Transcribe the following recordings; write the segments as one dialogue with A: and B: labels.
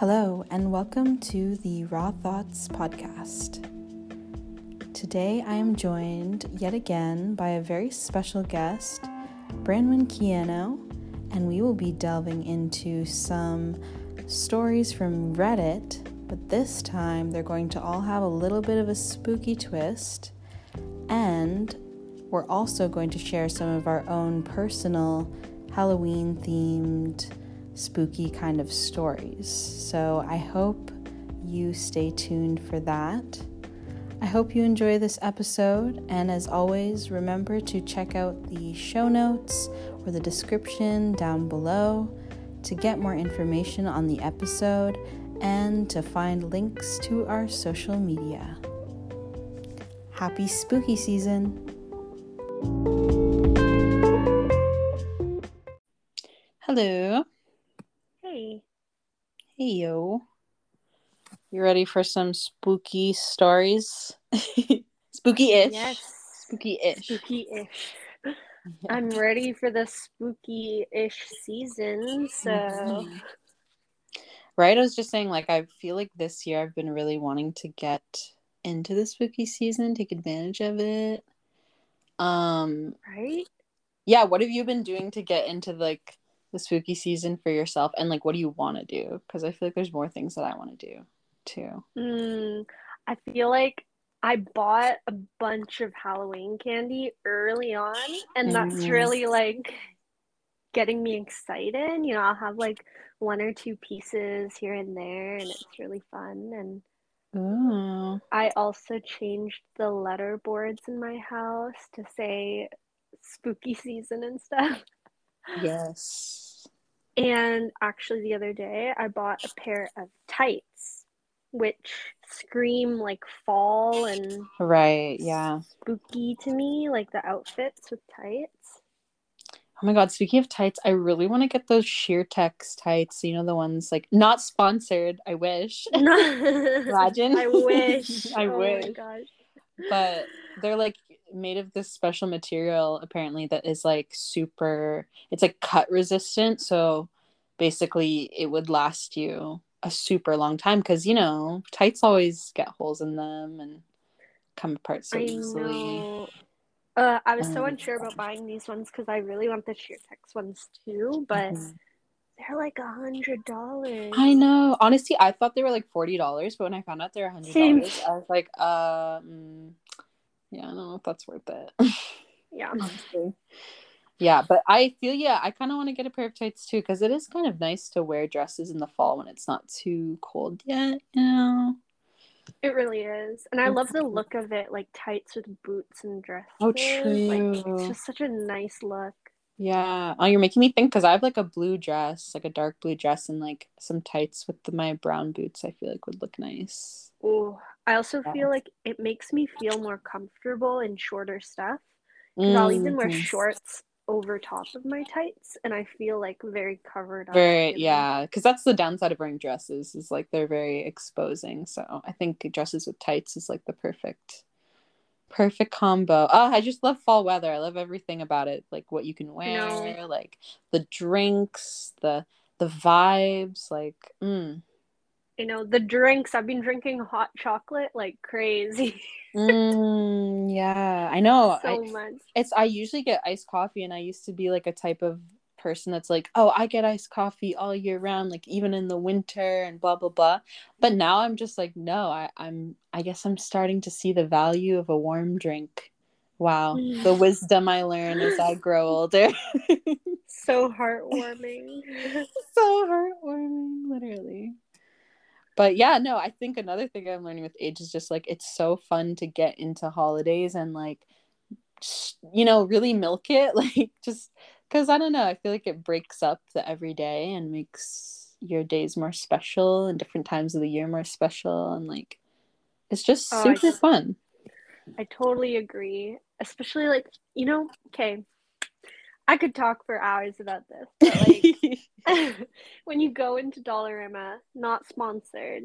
A: Hello, and welcome to the Raw Thoughts podcast. Today I am joined yet again by a very special guest, Branwen Quiano, and we will be delving into some stories from Reddit, but this time they're going to all have a little bit of a spooky twist, and we're also going to share some of our own personal Halloween themed spooky kind of stories. So I hope you stay tuned for that. I hope you enjoy this episode, and as always, remember to check out the show notes or the description down below to get more information on the episode and to find links to our social media. Happy spooky season! Hello.
B: Hey.
A: Hey, yo. You ready for some spooky stories? spooky ish.
B: Yes.
A: Spooky ish.
B: Spooky ish. I'm ready for the spooky ish season. So,
A: Mhm. Right? I was just saying, like, I feel like this year I've been really wanting to get into the spooky season, take advantage of it. Um,
B: right?
A: yeah, what have you been doing to get into like the spooky season for yourself? And like, what do you want to do? Because I feel like there's more things that I want to do too.
B: Mm, I feel like I bought a bunch of Halloween candy early on, and that's
A: Mhm.
B: really like getting me excited. You know, I'll have like one or two pieces here and there, and it's really fun. And
A: Oh.
B: I also changed the letter boards in my house to say spooky season and stuff.
A: Yes.
B: And actually, the other day, I bought a pair of tights, which scream like fall and
A: Right. Yeah.
B: spooky to me, like the outfits with tights.
A: Oh my god, speaking of tights, I really want to get those Sheertex tights. You know the ones like not sponsored, I wish. Imagine.
B: I wish.
A: I
B: oh
A: wish.
B: my gosh.
A: but they're like made of this special material apparently that is like super it's like cut resistant, so basically it would last you a super long time cuz you know, tights always get holes in them and come apart so
B: I
A: easily.
B: know. Uh, I was so
A: Um,
B: unsure about buying these ones because I really want the sheer tex ones too, but
A: Mhm.
B: they're like a hundred dollars.
A: I know. Honestly, I thought they were like forty dollars, but when I found out they were hundred dollars, I was like, um, yeah, I don't know if that's worth it.
B: Yeah.
A: Honestly. Yeah, but I feel yeah, I kind of want to get a pair of tights too because it is kind of nice to wear dresses in the fall when it's not too cold yet. You know.
B: It really is. And I love the look of it, like tights with boots and dresses.
A: Oh,
B: Like it's just such a nice look.
A: Yeah. Oh, you're making me think because I have like a blue dress, like a dark blue dress, and like some tights with the, my brown boots. I feel like would look nice.
B: Oh, I also
A: Yeah.
B: feel like it makes me feel more comfortable in shorter stuff. Because I'll even wear
A: Mhm.
B: shorts over top of my tights, and I feel like very covered up.
A: Very yeah, because that's the downside of wearing dresses is like they're very exposing. So I think dresses with tights is like the perfect, perfect combo. Oh, I just love fall weather. I love everything about it. Like what you can wear, like the drinks, the the vibes. Like, mm.
B: You know, the drinks, I've been drinking hot chocolate like crazy.
A: Mm, yeah, I know.
B: so
A: I,
B: much.
A: it's I usually get iced coffee, and I used to be like a type of person that's like, oh, I get iced coffee all year round, like even in the winter and blah blah blah. But now I'm just like, no, I, I'm I guess I'm starting to see the value of a warm drink. Wow, the wisdom I learn as I grow older.
B: So heartwarming.
A: so heartwarming, literally. But yeah, no, I think another thing I'm learning with age is just like it's so fun to get into holidays and like, you know, really milk it. Like, just because I don't know, I feel like it breaks up the everyday and makes your days more special and different times of the year more special. And like, it's just
B: Oh, I
A: super fun.
B: I totally agree. Especially like, you know, okay. I could talk for hours about this, but like when you go into Dollarama, not sponsored.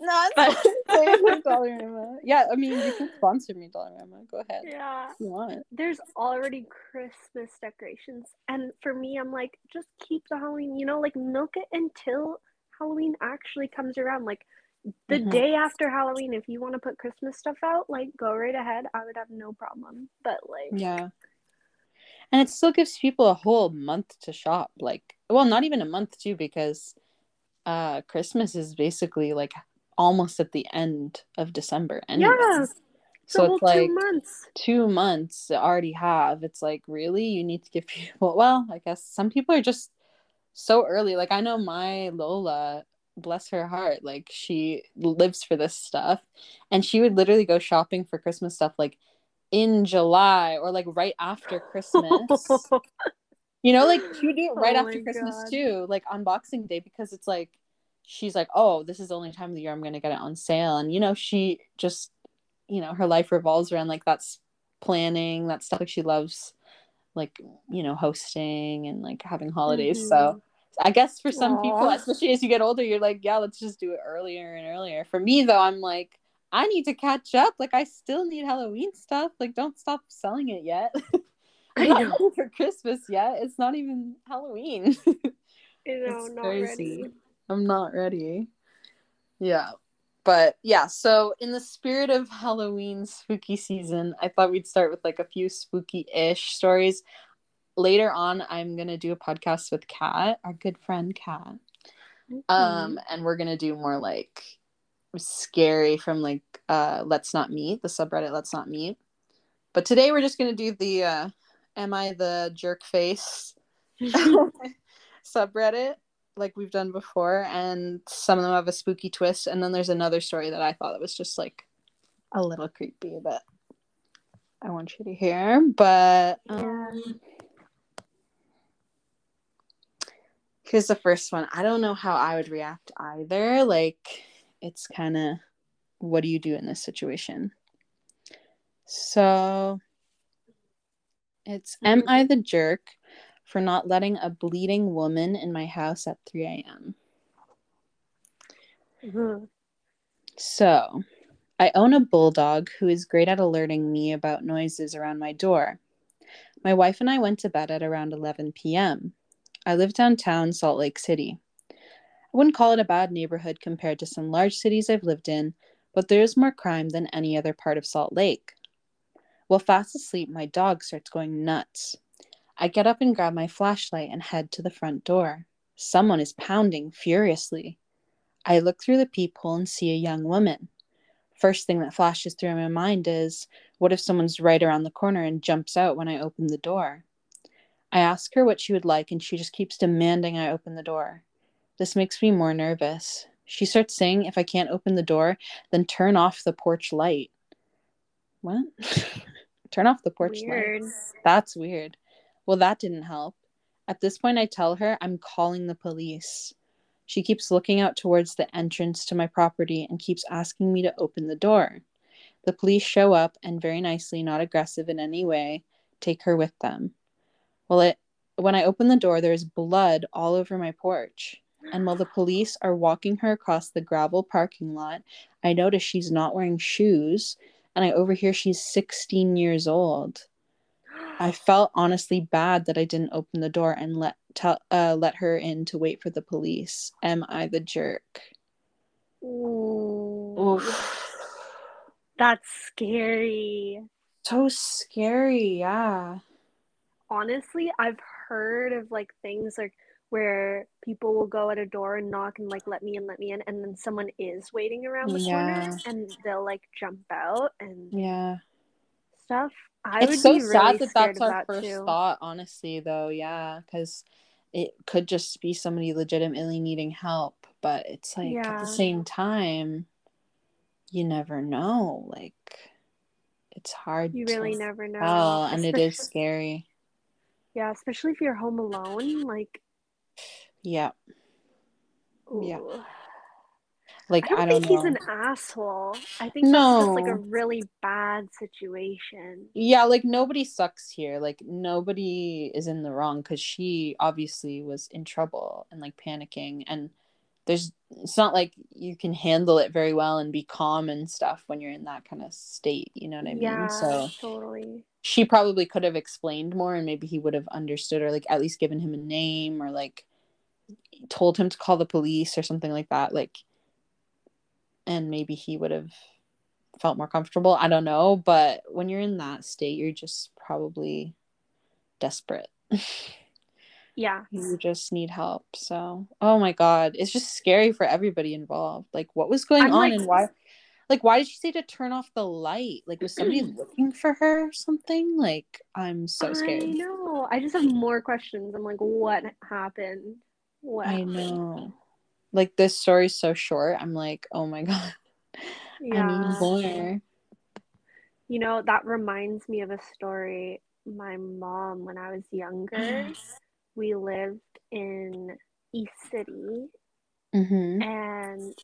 A: Not
B: But-
A: sponsored Dollarama. Yeah, I mean, you can sponsor me, Dollarama. Go ahead
B: Yeah.
A: if you want.
B: There's already Christmas decorations. And for me, I'm like, just keep the Halloween, you know, like milk it until Halloween actually comes around. Like the
A: Mhm.
B: day after Halloween, if you want to put Christmas stuff out, like go right ahead. I would have no problem. But like,
A: Yeah. And it still gives people a whole month to shop. Like, well, not even a month too, because uh Christmas is basically like almost at the end of December. Anyways.
B: yeah,
A: So it's like
B: two months.
A: two months to already have. It's like really you need to give people. Well, I guess some people are just so early. Like I know my Lola, bless her heart, like she lives for this stuff, and she would literally go shopping for Christmas stuff like in July or like right after Christmas. You know, like she would do it right
B: Oh
A: after Christmas
B: God.
A: too, like on Boxing Day, because it's like she's like, oh, this is the only time of the year I'm gonna get it on sale, and you know, she just, you know, her life revolves around like that's planning, that stuff. Like she loves, like you know, hosting and like having holidays. So mm-hmm. I guess for some people, especially as you get older, you're like, yeah, let's just do it earlier and earlier. For me though, I'm like. I need to catch up. Like I still need Halloween stuff. Like don't stop selling it yet.
B: I
A: I'm not ready for Christmas yet. It's not even Halloween.
B: You know,
A: It's
B: not
A: crazy.
B: ready.
A: I'm not ready. Yeah. But yeah, so in the spirit of Halloween spooky season, I thought we'd start with like a few spooky ish stories. Later on, I'm going to do a podcast with Kat, our good friend Kat. Um, and we're going to do more like scary from like uh Let's Not Meet, the subreddit Let's Not Meet. But today we're just going to do the uh Am I the Jerk Face subreddit like we've done before and some of them have a spooky twist and then there's another story that i thought that was just like a little creepy that i want you to hear but um, here's the first one i don't know how i would react either like it's kind of what do you do in this situation so it's am i the jerk for not letting a bleeding woman in my house at 3 a.m.
B: Mhm.
A: So, I own a bulldog who is great at alerting me about noises around my door. My wife and I went to bed at around 11 p.m. I live downtown Salt Lake City. I wouldn't call it a bad neighborhood compared to some large cities I've lived in, but there is more crime than any other part of Salt Lake. While fast asleep, my dog starts going nuts. I get up and grab my flashlight and head to the front door. Someone is pounding furiously. I look through the peephole and see a young woman. First thing that flashes through my mind is what if someone's right around the corner and jumps out when I open the door? I ask her what she would like, and she just keeps demanding I open the door. This makes me more nervous. She starts saying if I can't open the door, then turn off the porch light. What? turn off the porch
B: Weird.
A: light. That's weird. Well, that didn't help. At this point, I tell her I'm calling the police. She keeps looking out towards the entrance to my property and keeps asking me to open the door. The police show up and, very nicely, not aggressive in any way, take her with them. Well, it when I open the door, there's blood all over my porch. And while the police are walking her across the gravel parking lot, I notice she's not wearing shoes, and I overhear she's 16 years old. I felt honestly bad that I didn't open the door and let tell uh, let her in to wait for the police. Am I the jerk?
B: Ooh.
A: Oof.
B: That's scary.
A: So scary, yeah.
B: Honestly, I've heard of like things like where people will go at a door and knock and like let me in, let me in, and then someone is waiting around the
A: Yeah.
B: corner and they'll like jump out and
A: Yeah.
B: stuff. I would
A: it's so
B: be
A: sad
B: really
A: that that's our
B: that
A: first
B: too.
A: thought, honestly, though, yeah, because it could just be somebody legitimately needing help, but it's like at the same time, you never know. Like, it's hard
B: You
A: to
B: really never know.
A: oh and it is scary.
B: Yeah, especially if you're home alone. Like,
A: Yeah, Yeah. like
B: I don't
A: I don't
B: think he's an asshole. I think that's just like a really bad situation.
A: Yeah, like nobody sucks here. Like nobody is in the wrong because she obviously was in trouble and like panicking. And there's, it's not like you can handle it very well and be calm and stuff when you're in that kind of state. You know what I mean?
B: Yeah,
A: So
B: totally.
A: she probably could have explained more and maybe he would have understood or like at least given him a name or like told him to call the police or something like that like and maybe he would have felt more comfortable i don't know but when you're in that state you're just probably desperate
B: Yeah.
A: you just need help so oh my god it's just scary for everybody involved like what was going
B: I'm
A: on
B: like-
A: and why like why did she say to turn off the light like was somebody looking for her or something like i'm so scared
B: I know. I just have more questions. I'm like, what happened? What
A: I know. Like this story's so short. I'm like, oh my god, I need more.
B: You know, that reminds me of a story. My mom, when I was younger, we lived in East City
A: Mm-hmm.
B: and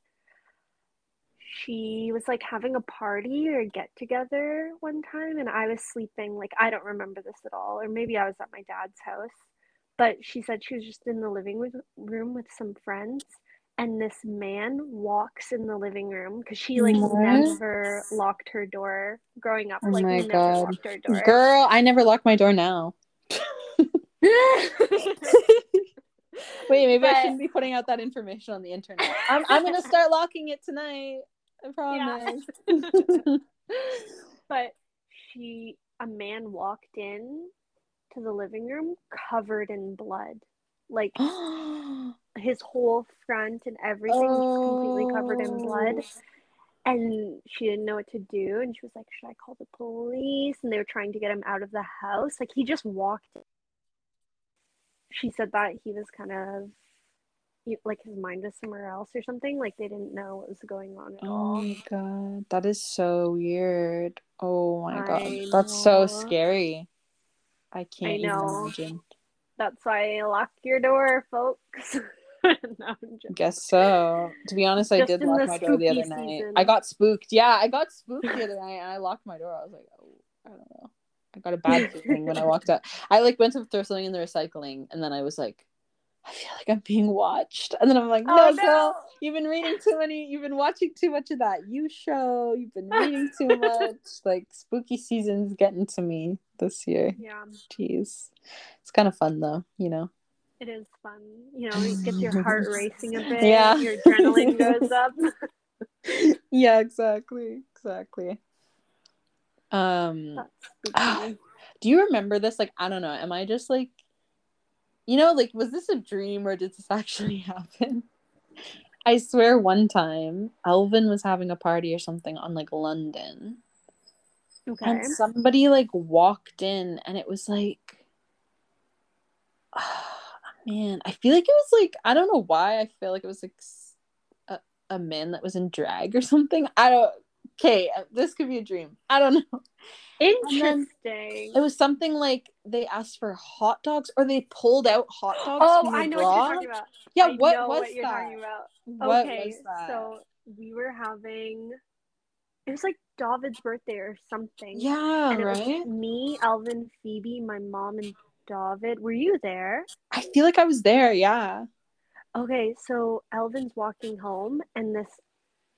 B: she was like having a party or get together one time and I was sleeping like I don't remember this at all or maybe I was at my dad's house but she said she was just in the living room with some friends and this man walks in the living room because she like
A: What?
B: never locked her door growing up
A: Oh
B: like
A: my God.
B: locked her door
A: Girl, I never lock my door now. Wait, maybe I shouldn't be putting out that information on the internet. I'm, I'm gonna start locking it tonight. I promise.
B: but she a man walked in to the living room covered in blood. Like his whole front and everything was completely covered in blood. Oh. And she didn't know what to do. And she was like should i call the police? And they were trying to get him out of the house. Like he just walked. She said that he was kind of like his mind was somewhere else or something. Like they didn't know what was going on at
A: Oh
B: all.
A: my god, that is so weird. Oh my god,
B: I
A: that's so scary. I can't even
B: know.
A: imagine.
B: That's why I lock your door, folks. no.
A: Guess so. To be honest, I
B: Just
A: did lock my door the other night.
B: season.
A: I got spooked. Yeah, I got spooked the other night and I locked my door. I was like, oh, I don't know. I got a bad feeling when I walked out. I like went to throw something in the recycling and then I was like, I feel like I'm being watched. And then I'm like, no,
B: Oh,
A: girl, you've been reading too many, you've been watching too much of that you show, you've been reading too much. like spooky season's getting to me this year.
B: Yeah,
A: Jeez. It's kind of fun though, you know.
B: it is fun. You know, it gets your heart racing a bit.
A: Yeah.
B: Your adrenaline goes up.
A: yeah, exactly. Exactly. Um
B: spooky.
A: do you remember this? Like, I don't know. Am I just like you know, like was this a dream or did this actually happen? I swear one time Elvin was having a party or something on like London.
B: Okay.
A: And somebody like walked in and it was like man, I feel like it was like I don't know why I feel like it was like a, a man that was in drag or something. I don't okay, uh, this could be a dream. I don't know.
B: Interesting.
A: It was something like they asked for hot dogs or they pulled out hot dogs.
B: Oh, I know what you're talking about.
A: Yeah,
B: I
A: what
B: know
A: was
B: what you're
A: that?
B: talking about.
A: What
B: okay,
A: was
B: so we were having it was like David's birthday or something.
A: yeah,
B: and it was
A: right.
B: me, Elvin, Phoebe, my mom, and David. Were you there?
A: I feel like I was there. Yeah.
B: Okay, so Elvin's walking home, and this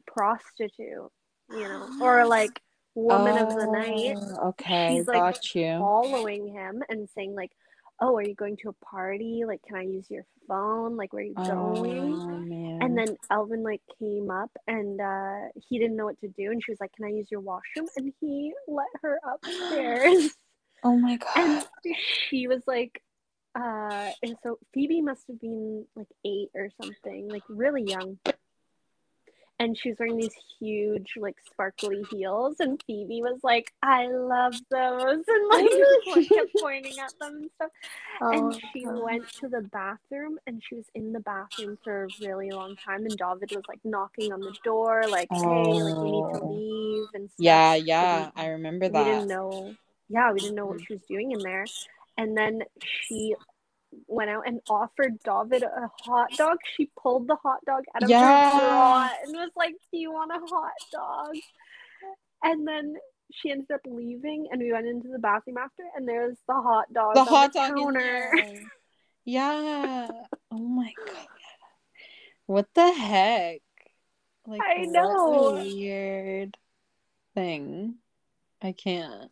B: prostitute, you know, or like woman of the night,
A: Oh, Okay,
B: she's, like,
A: got you.
B: following him and saying like, "Oh, are you going to a party? Like, can I use your phone? Like, where are you going?"
A: Oh.
B: And then Elvin like came up and uh, he didn't know what to do, and she was like, "Can I use your washroom?" And he let her upstairs.
A: oh my god.
B: and she was like uh and so phoebe must have been like eight or something like really young and she was wearing these huge like sparkly heels and phoebe was like i love those and like kept pointing at them and stuff
A: Oh
B: and she
A: God.
B: went to the bathroom and she was in the bathroom for a really long time and david was like knocking on the door like hey like we need to
A: Oh.
B: leave and stuff
A: Yeah, yeah,
B: we-
A: I remember that we
B: didn't know yeah we didn't know what she was doing in there and then she went out and offered david a hot dog she pulled the hot dog out of
A: Yeah.
B: her bra and was like do you want a hot dog and then she ended up leaving and we went into the bathroom after and there's the hot dog
A: the hot
B: the
A: dog
B: counter.
A: Yeah. Oh my god. What the heck? Like
B: I know.
A: a weird thing. I can't.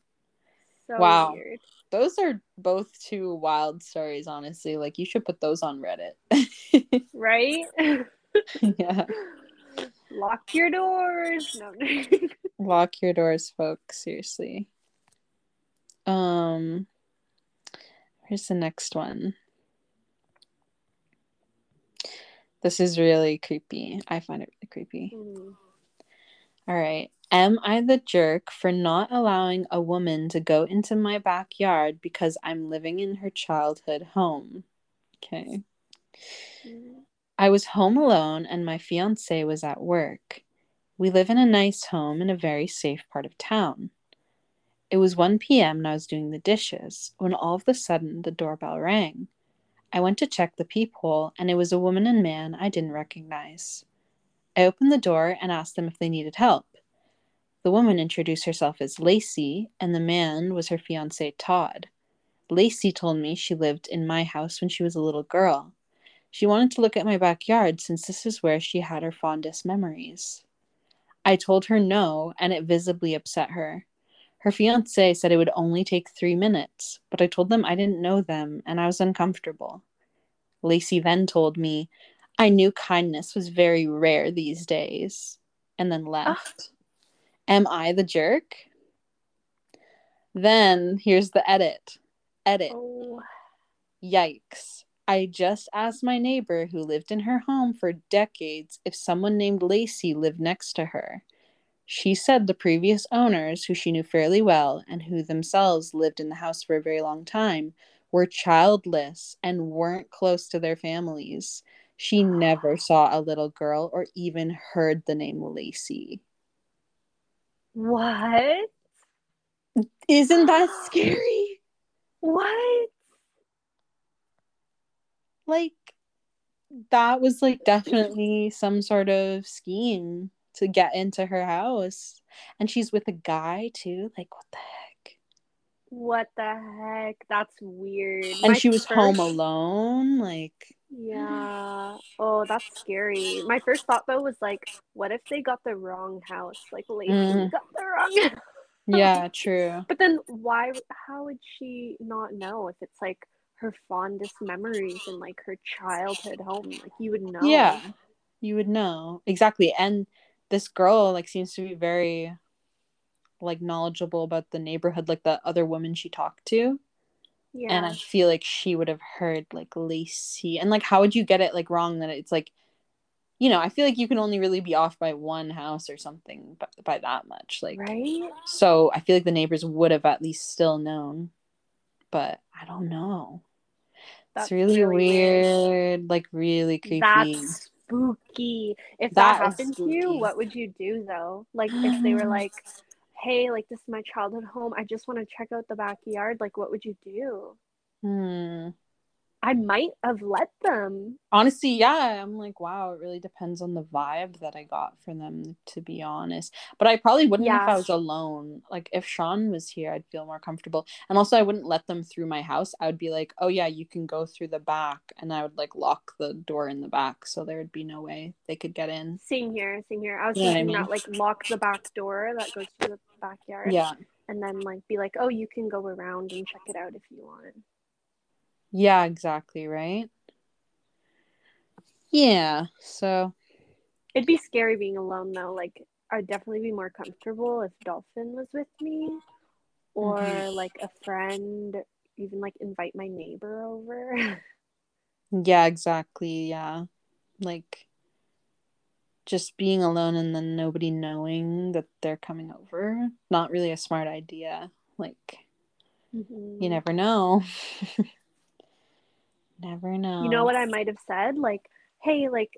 B: so
A: Wow.
B: weird
A: those are both two wild stories, honestly. Like, you should put those on Reddit.
B: right?
A: yeah.
B: Lock your doors. No.
A: Lock your doors, folks. Seriously. Um, here's the next one. This is really creepy. I find it really creepy.
B: Mm.
A: All right. Am I the jerk for not allowing a woman to go into my backyard because I'm living in her childhood home? Okay. I was home alone and my fiance was at work. We live in a nice home in a very safe part of town. It was 1 p.m. and I was doing the dishes when all of a sudden the doorbell rang. I went to check the peephole and it was a woman and man I didn't recognize. I opened the door and asked them if they needed help. The woman introduced herself as Lacey and the man was her fiance Todd. Lacey told me she lived in my house when she was a little girl. She wanted to look at my backyard since this is where she had her fondest memories. I told her no, and it visibly upset her. Her fiance said it would only take three minutes, but I told them I didn't know them and I was uncomfortable. Lacey then told me I knew kindness was very rare these days, and then left. Ah. Am I the jerk? Then here's the edit. Edit.
B: Oh.
A: Yikes. I just asked my neighbor who lived in her home for decades if someone named Lacey lived next to her. She said the previous owners, who she knew fairly well and who themselves lived in the house for a very long time, were childless and weren't close to their families. She never saw a little girl or even heard the name Lacey.
B: What?
A: Isn't that scary?
B: What?
A: Like, that was like definitely some sort of scheme to get into her house. And she's with a guy too. Like, what the heck?
B: What the heck? That's weird.
A: And
B: My
A: she was
B: first-
A: home alone. Like,
B: Yeah. Oh, that's scary. My first thought though was like, what if they got the wrong house? Like Lacey
A: Mm.
B: got the wrong house.
A: yeah, true.
B: But then why how would she not know if it's like her fondest memories and like her childhood home? Like you would know.
A: Yeah, you would know exactly. And this girl like seems to be very like knowledgeable about the neighborhood, like the other woman she talked to.
B: Yeah.
A: And I feel like she would have heard like Lacey. And like, how would you get it like wrong that it's like, you know, I feel like you can only really be off by one house or something by, by that much. Like,
B: right?
A: so I feel like the neighbors would have at least still known. But I don't know.
B: That's
A: it's really,
B: really weird.
A: weird, like really creepy.
B: That's spooky. If that,
A: That
B: happened to you, what would you do though? Like if they were like, "Hey, like this is my childhood home. I just want to check out the backyard." Like what would you do?
A: Hmm.
B: I might have let them.
A: honestly yeah i'm like wow it really depends on the vibe that i got from them to be honest but i probably wouldn't if i was alone like if sean was here i'd feel more comfortable and also i wouldn't let them through my house i would be like oh yeah you can go through the back and i would like lock the door in the back so there would be no way they could get in
B: Same here, same here. I was
A: know I mean?
B: that like lock the back door that goes to the backyard.
A: yeah
B: And then like be like, "Oh, you can go around and check it out if you want."
A: Yeah exactly right yeah so
B: It'd be scary being alone though. Like I'd definitely be more comfortable if Dolphin was with me or
A: Mhm.
B: like a friend, even like invite my neighbor over.
A: yeah exactly yeah like just being alone and then nobody knowing that they're coming over not really a smart idea like
B: Mhm.
A: you never know never know
B: You know what I might have said? Like, "Hey, like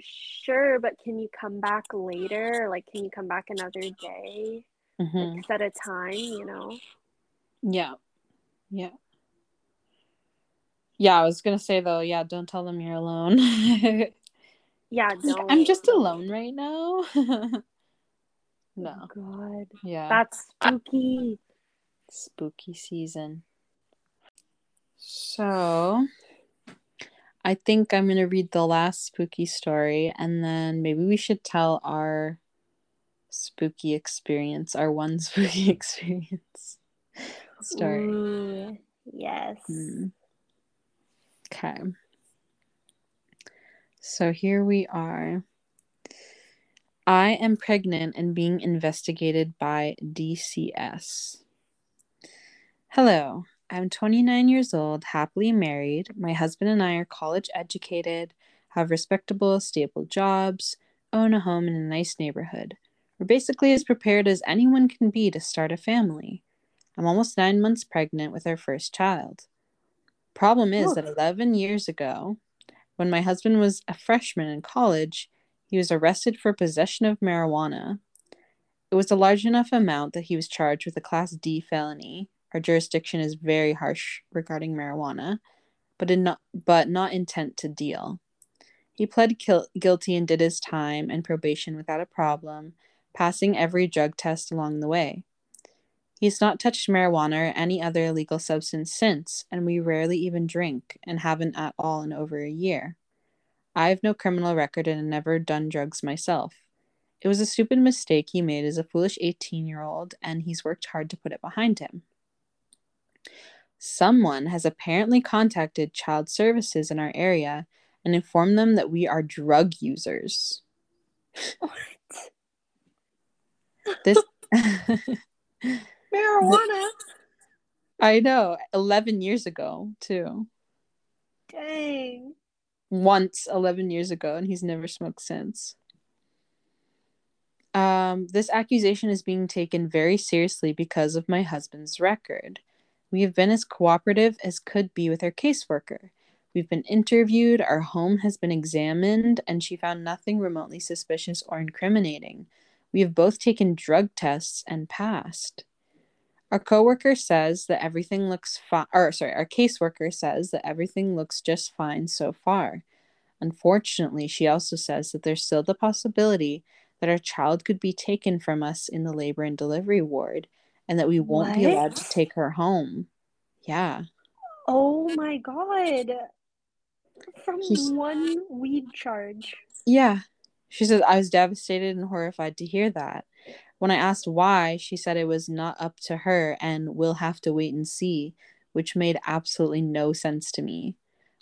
B: sure, but can you come back later? Like can you come back another day?
A: Mhm.
B: Like set a time, you know?"
A: yeah yeah yeah i was gonna say though yeah don't tell them you're alone
B: Yeah, don't.
A: i'm just alone right now
B: Oh
A: no
B: God.
A: yeah
B: That's spooky.
A: spooky season. So, I think I'm going to read the last spooky story and then maybe we should tell our spooky experience, our one spooky experience. story.
B: Yes.
A: Hmm. Okay. So here we are. I am pregnant and being investigated by DCS. Hello, I'm 29 years old, happily married. My husband and I are college educated, have respectable, stable jobs, own a home in a nice neighborhood. We're basically as prepared as anyone can be to start a family. I'm almost nine months pregnant with our first child. Problem is
B: Oh.
A: that 11 years ago, when my husband was a freshman in college, he was arrested for possession of marijuana. It was a large enough amount that he was charged with a Class D felony. Our jurisdiction is very harsh regarding marijuana, but in not, but not intent to deal. He pled kil- guilty and did his time and probation without a problem, passing every drug test along the way. He's not touched marijuana or any other illegal substance since, and we rarely even drink and haven't at all in over a year. I have no criminal record and have never done drugs myself. It was a stupid mistake he made as a foolish 18 year old, and he's worked hard to put it behind him. Someone has apparently contacted child services in our area and informed them that we are drug users.
B: What?
A: This.
B: Marijuana?
A: I know, 11 years ago, too.
B: Dang.
A: Once 11 years ago, and he's never smoked since. Um, this accusation is being taken very seriously because of my husband's record. We have been as cooperative as could be with our caseworker. We've been interviewed, our home has been examined, and she found nothing remotely suspicious or incriminating. We have both taken drug tests and passed. Our coworker says that everything looks fine, or sorry, our caseworker says that everything looks just fine so far. Unfortunately, she also says that there's still the possibility that our child could be taken from us in the labor and delivery ward and that we won't be allowed to take her home. Yeah.
B: Oh my god. From
A: She's-
B: one weed charge.
A: Yeah. She says, I was devastated and horrified to hear that. When I asked why, she said it was not up to her and we'll have to wait and see, which made absolutely no sense to me.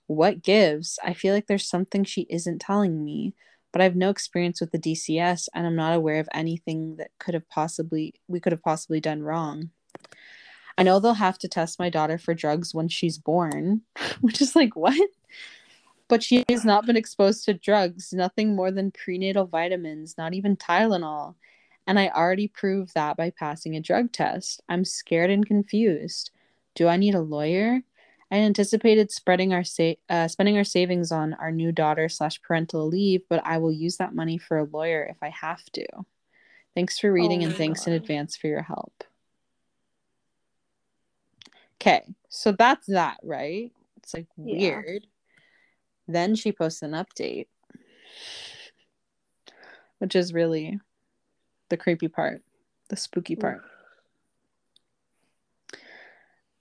A: What gives? I feel like there's something she isn't telling me, but I have no experience with the DCS and I'm not aware of anything that could have possibly we could have possibly done wrong. I know they'll have to test my daughter for drugs when she's born, which is like what? But she has not been exposed to drugs, nothing more than prenatal vitamins, not even Tylenol. And I already proved that by passing a drug test. I'm scared and confused. Do I need a lawyer? I anticipated spreading our sa- uh, spending our savings on our new daughter slash parental leave, but I will use that money for a lawyer if I have to. Thanks for reading
B: Oh
A: and thanks in advance for your help. Okay, so that's that, right? It's like
B: Yeah.
A: weird. Then she posts an update, which is really the creepy part, the spooky part.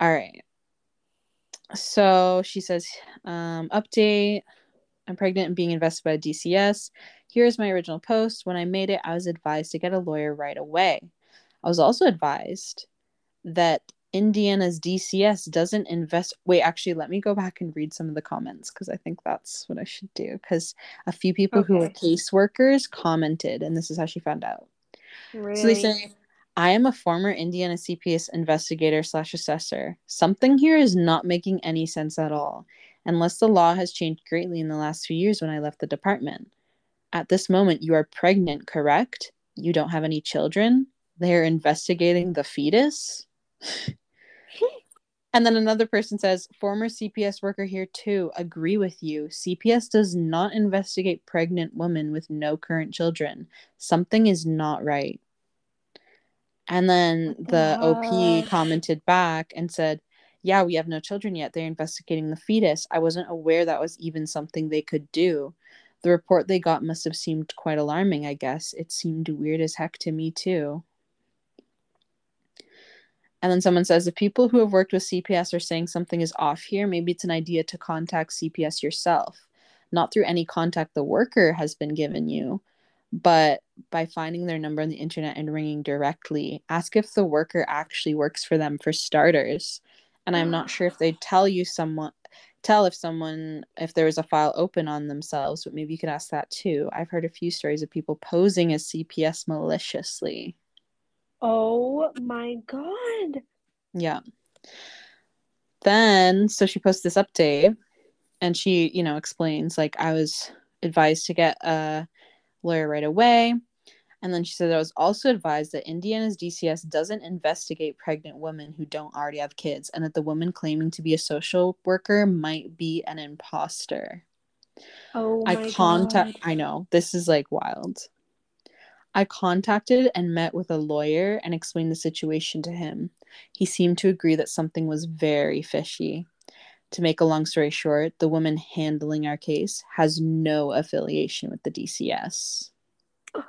A: All right. So she says, um, update. I'm pregnant and being invested by DCS. Here's my original post. When I made it, I was advised to get a lawyer right away. I was also advised that Indiana's DCS doesn't invest. Wait, actually, let me go back and read some of the comments because I think that's what I should do. Because a few people who are caseworkers commented, and this is how she found out.
B: Really?
A: So they say, I am a former Indiana CPS investigator slash assessor. Something here is not making any sense at all, unless the law has changed greatly in the last few years when I left the department. At this moment, you are pregnant, correct? You don't have any children? They are investigating the fetus? and then another person says, former CPS worker here too. Agree with you. CPS does not investigate pregnant women with no current children. Something is not right. And then
B: oh,
A: the
B: the
A: OP commented back and said, Yeah, we have no children yet. They're investigating the fetus. I wasn't aware that was even something they could do. The report they got must have seemed quite alarming, I guess. It seemed weird as heck to me, too. And then someone says, If people who have worked with CPS are saying something is off here, maybe it's an idea to contact CPS yourself, not through any contact the worker has been given you. But by finding their number on the internet and ringing directly, ask if the worker actually works for them for starters. And I'm not sure if they tell you someone tell if someone if there was a file open on themselves, but maybe you could ask that too. I've heard a few stories of people posing as CPS maliciously.
B: Oh my god.
A: Yeah. Then so she posts this update and she, you know, explains like I was advised to get a lawyer right away. And then she said I was also advised that Indiana's DCS doesn't investigate pregnant women who don't already have kids, and that the woman claiming to be a social worker might be an imposter.
B: Oh
A: I contact. I know, this is like wild. I contacted and met with a lawyer and explained the situation to him. He seemed to agree that something was very fishy. To make a long story short, the woman handling our case has no affiliation with the DCS.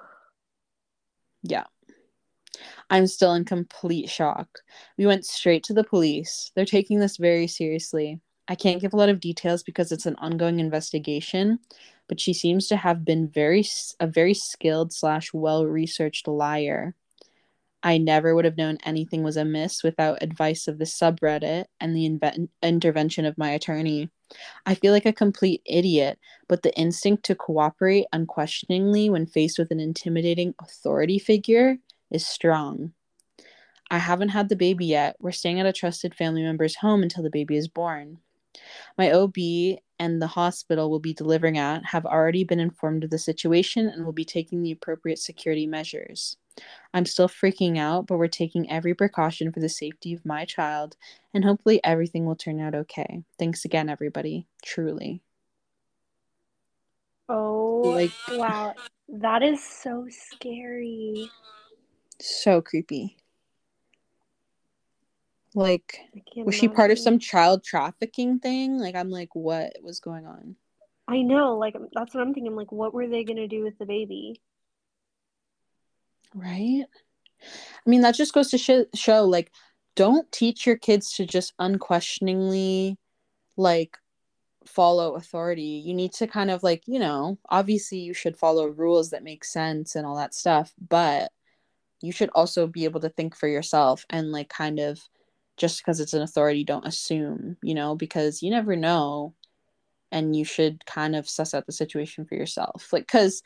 A: Yeah. I'm still in complete shock. We went straight to the police. They're taking this very seriously. I can't give a lot of details because it's an ongoing investigation, but she seems to have been very a very skilled slash well researched liar. I never would have known anything was amiss without advice of the subreddit and the intervention of my attorney. I feel like a complete idiot, but the instinct to cooperate unquestioningly when faced with an intimidating authority figure is strong. I haven't had the baby yet. We're staying at a trusted family member's home until the baby is born. My OB and the hospital we'll be delivering at have already been informed of the situation and will be taking the appropriate security measures. I'm still freaking out, but we're taking every precaution for the safety of my child, and hopefully everything will turn out okay. Thanks again, everybody. Truly.
B: Oh
A: Like,
B: wow. That is so scary.
A: so creepy. Like, was she part of some child trafficking thing? Like, I'm like, what was going on?
B: I know, like um, that's what I'm thinking. Like, what were they gonna do with the baby?
A: Right? I mean, that just goes to sh- show like, don't teach your kids to just unquestioningly like follow authority. You need to kind of like, you know, obviously you should follow rules that make sense and all that stuff, but you should also be able to think for yourself and like kind of just because it's an authority, don't assume, you know, because you never know and you should kind of suss out the situation for yourself. Like, because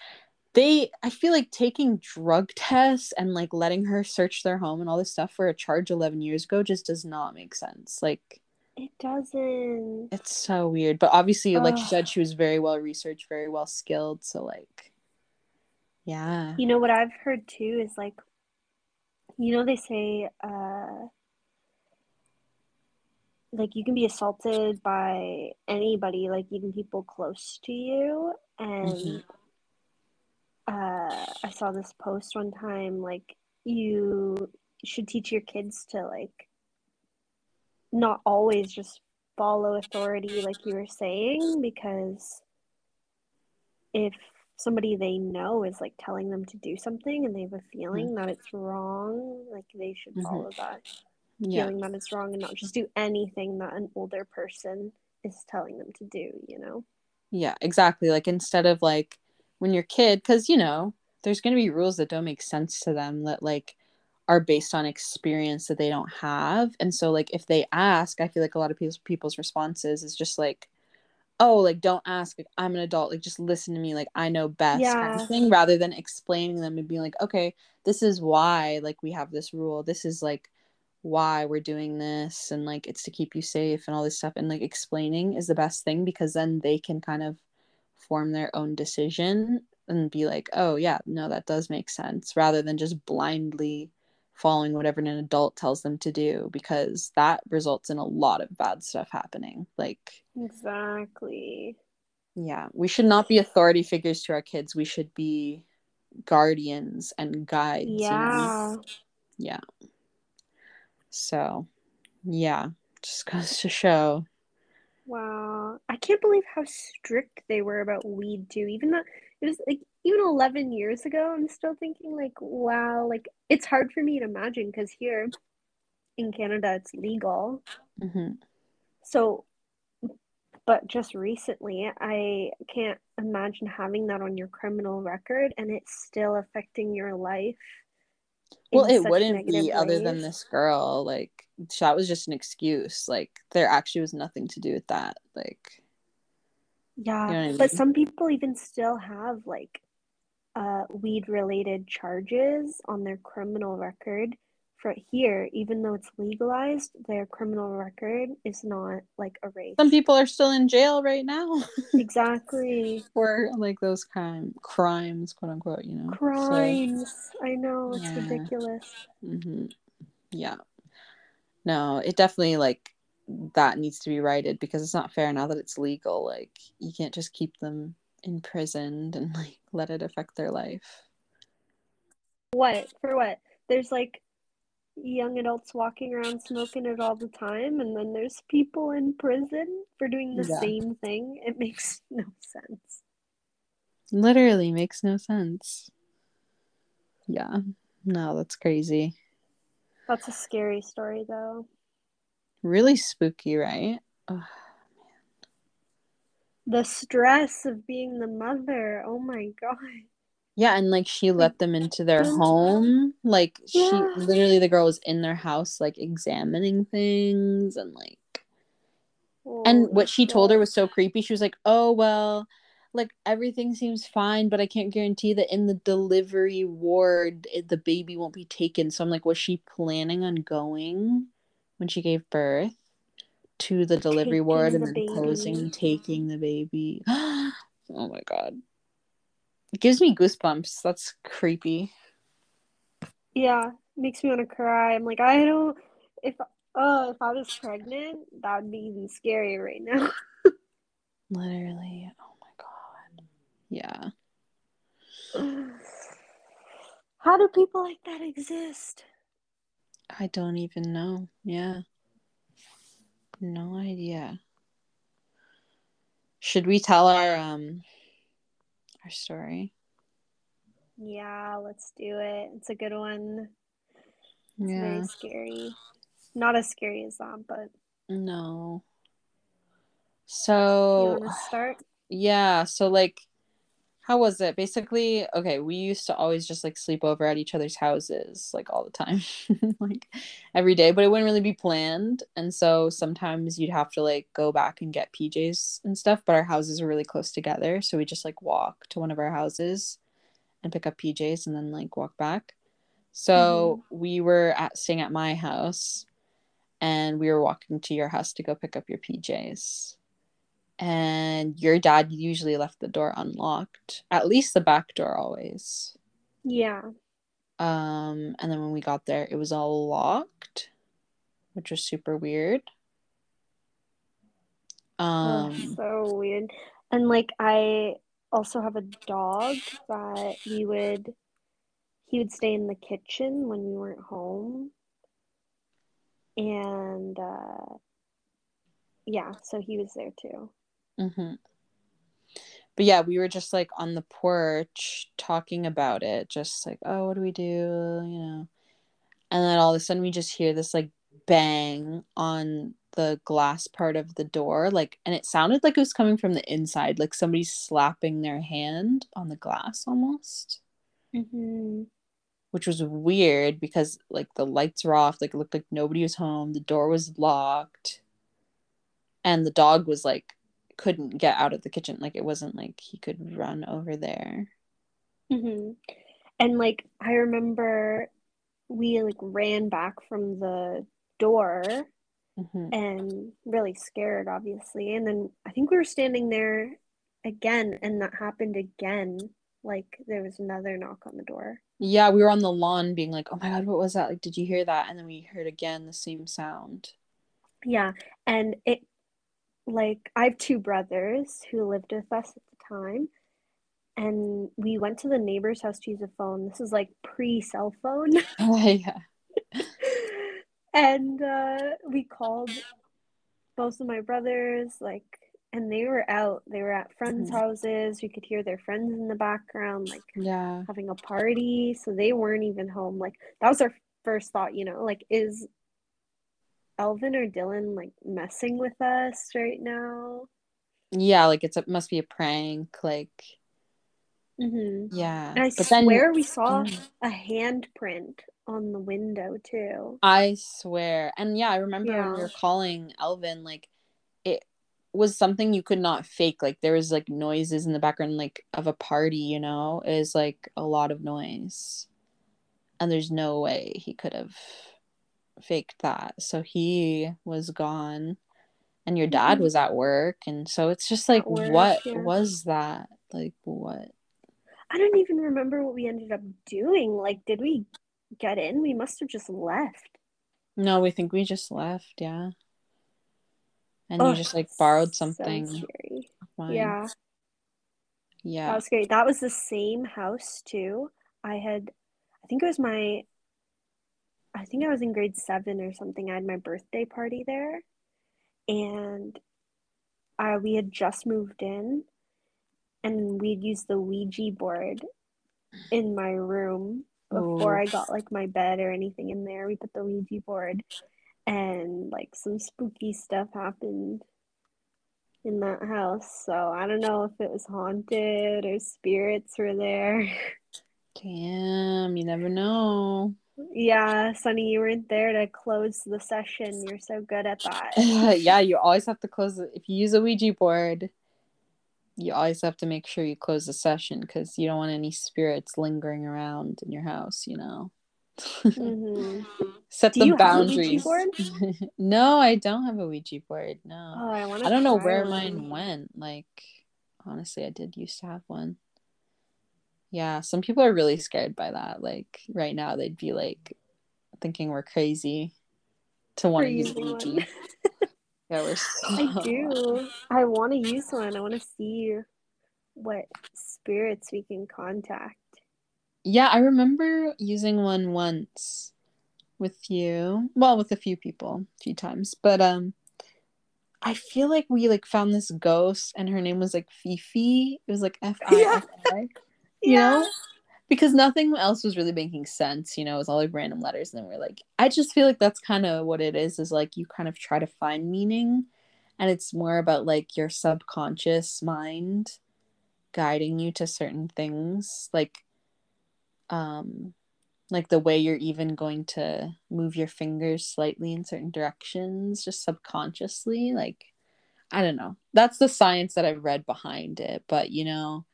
A: they, I feel like taking drug tests and like letting her search their home and all this stuff for a charge 11 years ago just does not make sense. Like,
B: It doesn't.
A: it's so weird. But obviously, like she said, she was very well researched, very well skilled. So, like, yeah.
B: You know what I've heard too is like, you know, they say, uh, like you can be assaulted by anybody, like even people close to you. And
A: Mhm.
B: uh, I saw this post one time, like you should teach your kids to like not always just follow authority, like you were saying, because if somebody they know is like telling them to do something and they have a feeling that it's wrong, like they should
A: Mhm.
B: follow that
A: Yeah.
B: feeling that it's wrong and not just do anything that an older person is telling them to do, you know?
A: Yeah, exactly. Like instead of like when you're kid, because you know, there's gonna be rules that don't make sense to them that like are based on experience that they don't have. And so like if they ask, I feel like a lot of people's people's responses is just like, oh, like don't ask, like I'm an adult, like just listen to me, like I know best kind of thing, rather than explaining them and being like, okay, this is why like we have this rule. This is like why we're doing this and like it's to keep you safe and all this stuff and like explaining is the best thing because then they can kind of form their own decision and be like oh yeah no that does make sense rather than just blindly following whatever an adult tells them to do because that results in a lot of bad stuff happening like
B: Exactly.
A: yeah we should not be authority figures to our kids we should be guardians and guides you know?
B: Yeah.
A: So yeah just goes to show
B: Wow. I can't believe how strict they were about weed too. Even though it was like even 11 years ago, I'm still thinking like, wow, like it's hard for me to imagine because here in Canada it's legal.
A: hmm
B: So but just recently, I can't imagine having that on your criminal record and it's still affecting your life.
A: Well, it wouldn't be ways. other than this girl. Like, that was just an excuse. Like, there actually was nothing to do with that. Like,
B: yeah, you know I mean? but some people even still have like uh, weed related charges on their criminal record for here, even though it's legalized, their criminal record is not like erased.
A: Some people are still in jail right now.
B: exactly.
A: For like those crime crimes, quote unquote, you know.
B: Crimes. So, I know it's yeah. ridiculous.
A: Mm-hmm. Yeah. No, it definitely like that needs to be righted because it's not fair now that it's legal. Like you can't just keep them imprisoned and like let it affect their life.
B: What for? What? There's like young adults walking around smoking it all the time and then there's people in prison for doing the yeah. same thing it makes no sense.
A: Literally makes no sense. Yeah. No that's crazy.
B: That's a scary story though.
A: Really spooky right? Oh,
B: the stress of being the mother. Oh my god
A: yeah, and like she let them into their home. Like yeah. she literally the girl was in their house like examining things and like oh, and what she told her was so creepy. She was like, "Oh, well, like everything seems fine, but I can't guarantee that in the delivery ward it, the baby won't be taken." So I'm like, was she planning on going when she gave birth to the delivery taking ward and the then baby. posing taking the baby? oh my god. It gives me goosebumps. That's creepy.
B: Yeah, makes me want to cry. I'm like, I don't. If oh, if I was pregnant, that would be even scarier right now.
A: Literally. Oh my god. Yeah.
B: How do people like that exist?
A: I don't even know. Yeah. No idea. Should we tell our um our story.
B: Yeah, let's do it. It's a good one. It's yeah. very scary. Not as scary as that, but
A: no. So
B: you want to start?
A: Yeah. So like how was it? Basically, okay, we used to always just like sleep over at each other's houses like all the time, like every day, but it wouldn't really be planned. And so sometimes you'd have to like go back and get PJs and stuff, but our houses were really close together. So we just like walk to one of our houses and pick up PJs and then like walk back. So mm-hmm. we were at staying at my house and we were walking to your house to go pick up your PJs and your dad usually left the door unlocked at least the back door always.
B: Yeah.
A: Um and then when we got there it was all locked which was super weird.
B: Um oh, so weird. And like i also have a dog that we would he would stay in the kitchen when we weren't home. And uh yeah so he was there too
A: Mm-hmm. But yeah, we were just like on the porch talking about it, just like, oh, what do we do? You know. And then all of a sudden we just hear this like bang on the glass part of the door, like and it sounded like it was coming from the inside, like somebody slapping their hand on the glass almost.
B: Mm-hmm.
A: Which was weird because like the lights were off, like it looked like nobody was home, the door was locked, and the dog was like couldn't get out of the kitchen. Like it wasn't like he could run over there.
B: Mm-hmm. And like I remember we like ran back from the door mm-hmm. and really scared obviously. And then I think we were standing there again and that happened again. Like there was another knock on the door.
A: Yeah, we were on the lawn being like, "Oh my god, what was that? Like did you hear that?" And then we heard again the same sound.
B: Yeah, and it like I have two brothers who lived with us at the time and we went to the neighbor's house to use a phone. This is like pre cell phone.
A: Oh, yeah.
B: and uh, we called both of my brothers, like, and they were out. They were at friends' mm-hmm. houses. We could hear their friends in the background, like,
A: yeah,
B: having a party. So they weren't even home. Like, that was our first thought, you know, like, is Elvin or Dylan like messing with us right now?
A: Yeah, like it's a must be a prank. Like
B: hmm
A: yeah.
B: And I
A: but then
B: swear we saw
A: Mm.
B: a handprint on the window too.
A: I swear. And yeah, I remember when we
B: Yeah.
A: were calling Elvin, like it was something you could not fake. Like there was like noises in the background like of a party, you know? It was like a lot of noise. And there's no way he could have faked that. So he was gone and your dad
B: Mhm.
A: was at work and so it's just like
B: work,
A: what
B: yeah.
A: was that? Like what?
B: I don't even remember what we ended up doing. Like, did we get in? We must have just left.
A: No, we think we just left, yeah. And
B: Oh,
A: you just like borrowed something. mine.
B: Yeah,
A: Yeah.
B: that was great. That was the same house too. I had, I think it was my, I think I was in grade seven or something. I had my birthday party there, and we had just moved in, and we'd used the Ouija board in my room before
A: Oh.
B: I got like my bed or anything in there. We put the Ouija board, and like some spooky stuff happened in that house. So I don't know if it was haunted or spirits were there.
A: Damn, you never know.
B: Yeah, Sunny, you weren't there to close the session. You're so good at that.
A: yeah, you always have to close it. If you use a Ouija board, you always have to make sure you close the session because you don't want any spirits lingering around in your house, you know.
B: hmm
A: Set
B: Do
A: the
B: you have a Ouija
A: boundaries.
B: board?
A: no, I don't have a Ouija board. No.
B: Oh, I
A: I don't know where
B: one.
A: mine went. Like, honestly, I did used to have one. Yeah, some people are really scared by that. Like, right now, they'd be like thinking we're crazy to want to use Ouija. Yeah, we're so...
B: I do. I want to use one. I want to see what spirits we can contact.
A: Yeah, I remember using one once with you. Well, with a few people, a few times. But um I feel like we like found this ghost and her name was like Fifi. It was like F I F I. You know? Because nothing else was really making sense, you know, it was all like random letters and then we're like I just feel like that's kind of what it is is like you kind of try to find meaning and it's more about like your subconscious mind guiding you to certain things like um like the way you're even going to move your fingers slightly in certain directions just subconsciously like i don't know that's the science that i've read behind it but you know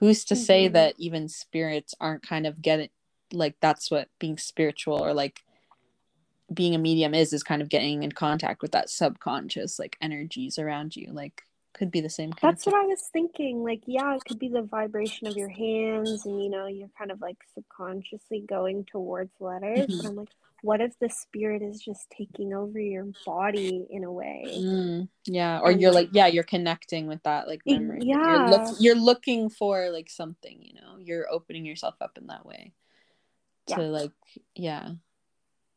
A: who's to say
B: Mhm.
A: that even spirits aren't kind of getting like that's what being spiritual or like being a medium is is kind of getting in contact with that subconscious like energies around you like could be the same kind
B: That's what I was thinking. Like, yeah, it could be the vibration of your hands, and you know, you're kind of like subconsciously going towards letters.
A: Mhm.
B: But I'm like, what if the spirit is just taking over your body in a way?
A: Mm, yeah, or
B: And,
A: you're
B: like-
A: yeah, you're connecting with that like memory.
B: yeah.
A: You're, look, you're looking for like something, you know. You're opening yourself up in that way to
B: Yeah.
A: like, yeah,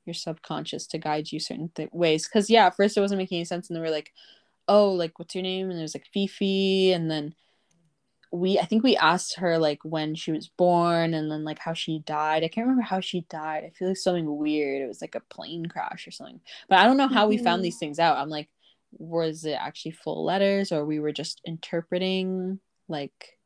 A: your subconscious to guide you certain th- ways. Because yeah, at first it wasn't making any sense, and they were like, oh, like what's your name? And it was like Fifi, and then we, I think we asked her like when she was born, and then like how she died. I can't remember how she died. I feel like something weird. It was like a plane crash or something. But I don't know how we
B: Mhm.
A: found these things out. I'm like, was it actually full letters, or we were just interpreting like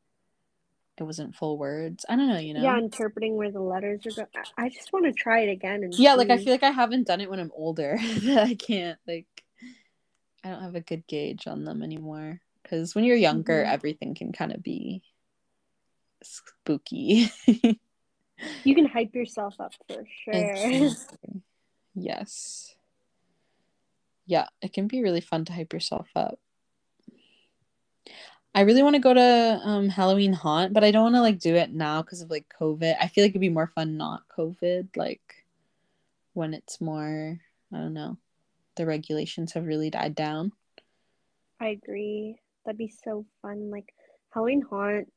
A: it wasn't full words? I don't know. You know.
B: Yeah, interpreting where the letters are going. I just want to try it again and
A: yeah like i feel like i haven't done it when i'm older i can't like i don't have a good gauge on them anymore because when you're younger
B: Mhm.
A: everything can kind of be spooky
B: you can hype yourself up for sure.
A: Exactly. yes yeah it can be really fun to hype yourself up i really want to go to um halloween haunt but i don't want to like do it now because of like covid i feel like it'd be more fun not covid like when it's more i don't know the regulations have really died down
B: I agree. That'd be so fun. Like Halloween Haunt,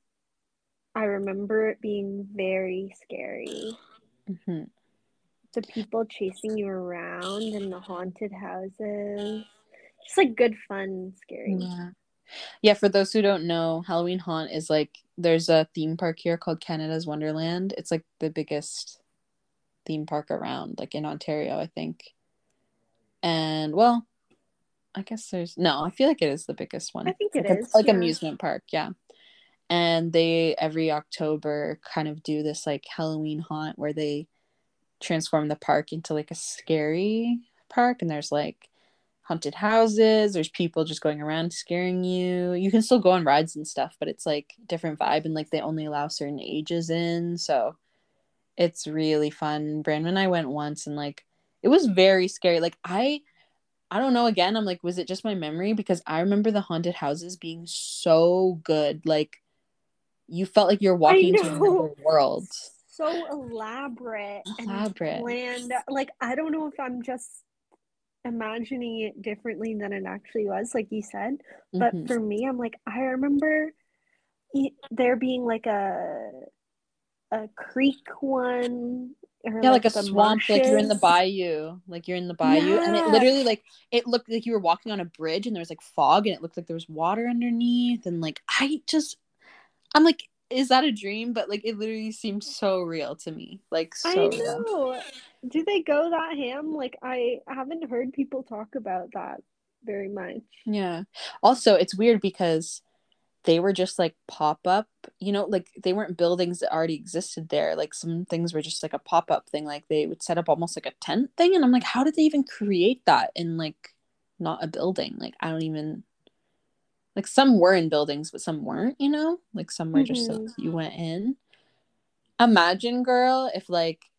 B: I remember it being very scary.
A: hmm
B: The people chasing you around in the haunted houses. Just like good fun, scary.
A: Yeah. Yeah, for those who don't know, Halloween Haunt is like there's a theme park here called Canada's Wonderland. It's like the biggest theme park around, like in Ontario, I think. And well, I guess there's no. I feel like it is the biggest one.
B: I think it
A: like
B: is,
A: a, like
B: yeah.
A: amusement park, yeah. And they every October kind of do this like Halloween haunt where they transform the park into like a scary park, and there's like haunted houses. There's people just going around scaring you. You can still go on rides and stuff, but it's like different vibe, and like they only allow certain ages in, so it's really fun. Branwen and I went once, and like it was very scary. Like I I don't know again, I'm like was it just my memory because I remember the haunted houses being so good. Like you felt like you're walking into another world.
B: So elaborate,
A: Elaborate.
B: and planned. Like I don't know if I'm just imagining it differently than it actually was, like you said. But
A: Mhm.
B: for me, I'm like I remember there being like a a creek one.
A: Yeah, like, a
B: the
A: swamp, like you're in the bayou, like you're in the bayou, and it literally like it looked like you were walking on a bridge, and there was like fog, and it looked like there was water underneath, and like I just, I'm like, is that a dream? But like it literally seemed so real to me, like
B: I
A: so real.
B: Do they go that ham? Like I haven't heard people talk about that very much.
A: Yeah. Also, it's weird because they were just like pop up, you know, like they weren't buildings that already existed there. Like some things were just like a pop up thing. Like they would set up almost like a tent thing. And I'm like, how did they even create that in like not a building? Like, I don't even, like some were in buildings, but some weren't, you know? Like some were just like
B: Mhm.
A: you went in. Imagine, girl, if like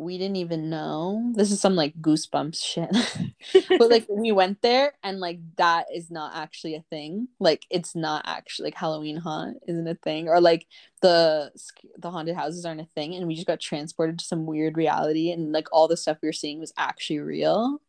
A: we didn't even know. This is some like goosebumps shit. but like we went there and like that is not actually a thing. Like it's not actually like halloween haunt isn't a thing. Or like the the haunted houses aren't a thing. And we just got transported to some weird reality. And like all the stuff we were seeing was actually real.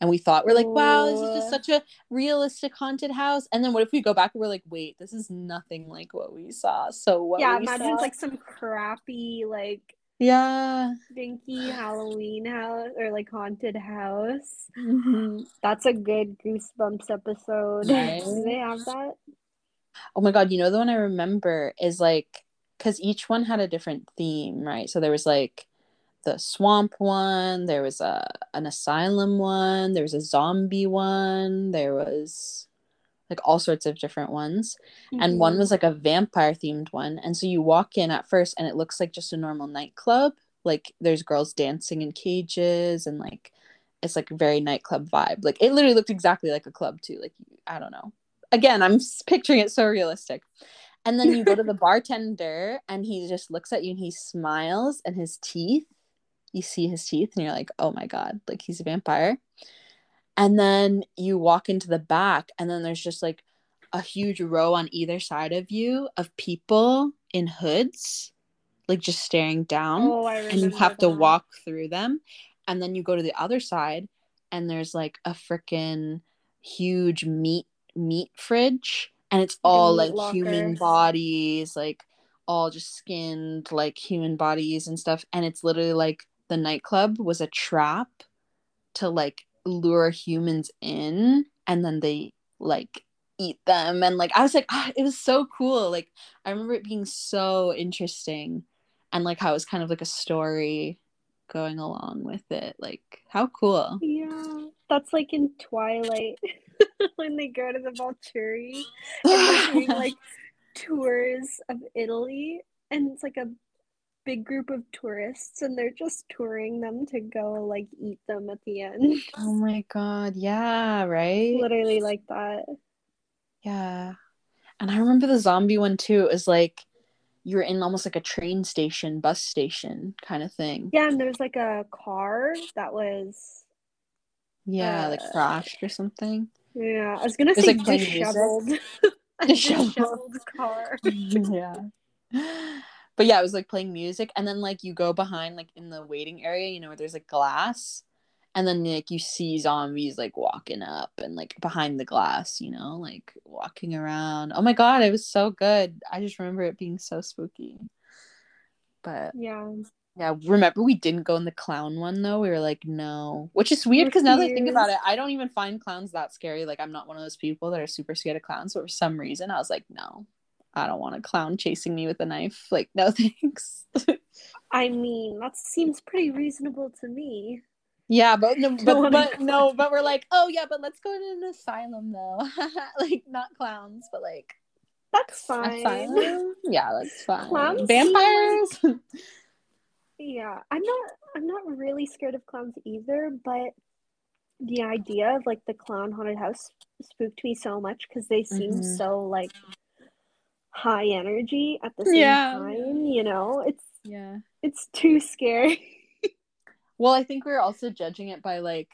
A: And we thought we're like wow this is just such a realistic haunted house. And then what if we go back and we're like wait this is nothing like what we saw. So what
B: yeah, imagine
A: saw-
B: it's like some crappy like
A: yeah
B: dinky Halloween house or like haunted house.
A: Mhm.
B: That's a good goosebumps episode.
A: Right?
B: Do they have that?
A: Oh my god, you know the one I remember is like because each one had a different theme, right? So there was like the swamp one, there was a an asylum one, there was a zombie one, there was like all sorts of different ones. And one
B: Mhm.
A: was like a vampire themed one. And so you walk in at first and it looks like just a normal nightclub. Like there's girls dancing in cages and like it's like a very nightclub vibe. Like it literally looked exactly like a club too. Like I don't know. Again, I'm picturing it so realistic. And then you go to the bartender and he just looks at you and he smiles and his teeth, you see his teeth and you're like, "Oh my god, like he's a vampire." And then you walk into the back and then there's just like a huge row on either side of you of people in hoods like just staring down.
B: Oh, I remember.
A: and you have to walk through them. And then you go to the other side and there's like a freaking huge meat meat fridge. And it's all like human bodies like all just skinned like human bodies and stuff. And it's literally like the nightclub was a trap to like lure humans in and then they like eat them. And like I was like ah, it was so cool. Like I remember it being so interesting and like how it was kind of like a story going along with it. Like how cool.
B: Yeah, that's like in Twilight when they go to the Volturi and they're doing like tours of Italy, and it's like a big group of tourists, and they're just touring them to go like eat them at the end.
A: oh my god yeah right
B: Literally like that.
A: yeah and I remember the zombie one too it was like you're in almost like a train station bus station kind of thing
B: Yeah, and there's like a car that was
A: yeah like
B: Uh,
A: crashed or something
B: yeah, I was gonna say
A: like.
B: Disheveled.
A: disheveled
B: car.
A: yeah. But yeah, it was like playing music, and then like you go behind like in the waiting area, you know, where there's like glass, and then like you see zombies like walking up and like behind the glass, you know, like walking around. Oh my god, it was so good. I just remember it being so spooky. But
B: Yeah.
A: yeah, remember we didn't go in the clown one though. We were like, no, which is weird because now that I think about it, I don't even find clowns that scary. Like I'm not one of those people that are super scared of clowns. But for some reason, I was like, no, I don't want a clown chasing me with a knife. Like, no thanks.
B: I mean, that seems pretty reasonable to me.
A: Yeah, but no, but, but no, but we're like, oh yeah, but let's go to an asylum though. like not clowns, but like
B: That's fine.
A: asylum. Yeah, that's fine.
B: Clowns
A: Vampires.
B: Yeah, I'm not I'm not really scared of clowns either, but the idea of like the clown haunted house spooked me so much because they seem
A: Mhm.
B: so like high energy at the same
A: Yeah.
B: time, you know? It's
A: yeah.
B: it's too scary.
A: Well, I think we're also judging it by like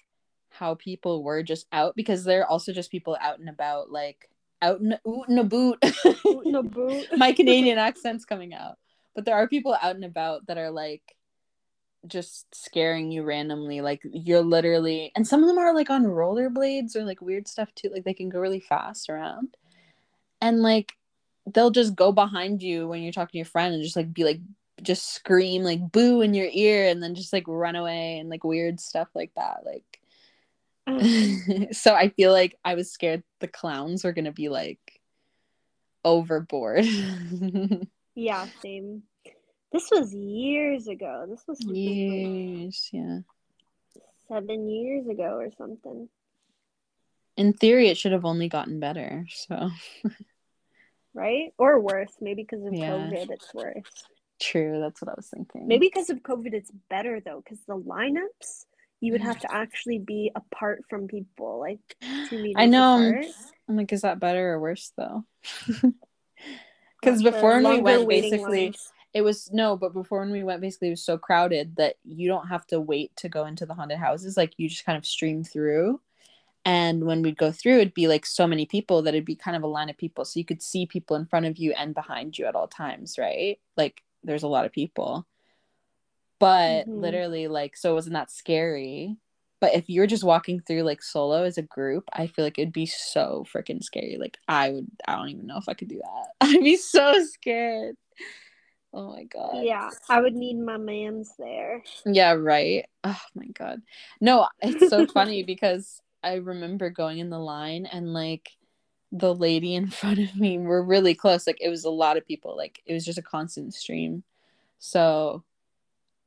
A: how people were just out because they're also just people out and about, like out and a boot. My Canadian accent's coming out, but there are people out and about that are like just scaring you randomly. Like you're literally, and some of them are like on rollerblades or like weird stuff too. Like they can go really fast around, and like they'll just go behind you when you're talking to your friend and just like be like just scream like boo in your ear and then just like run away and like weird stuff like that like mm. so i feel like i was scared the clowns were gonna be like overboard
B: yeah, same. This was years ago. This was like
A: years yeah
B: seven years ago or something.
A: in theory it should have only gotten better so
B: Right? Or worse. Maybe because of
A: Yeah.
B: COVID, it's worse.
A: true that's what i was thinking
B: Maybe because of COVID, it's better though, because the lineups you would have to mm. actually be apart from people, like two meters
A: i know um,
B: apart.
A: i'm like is that better or worse though because before when we went basically
B: lines.
A: it was no but before when we went basically it was so crowded that you don't have to wait to go into the haunted houses like you just kind of stream through and when we'd go through it'd be like so many people that it'd be kind of a line of people so you could see people in front of you and behind you at all times right like there's a lot of people but
B: Mhm.
A: literally like so it wasn't that scary but if you're just walking through like solo as a group i feel like it'd be so freaking scary like i would i don't even know if i could do that i'd be so scared oh my god
B: Yeah, I would need my man's there.
A: yeah, right. Oh my god. No, it's so funny because I remember going in the line and like the lady in front of me were really close. Like it was a lot of people. Like it was just a constant stream. So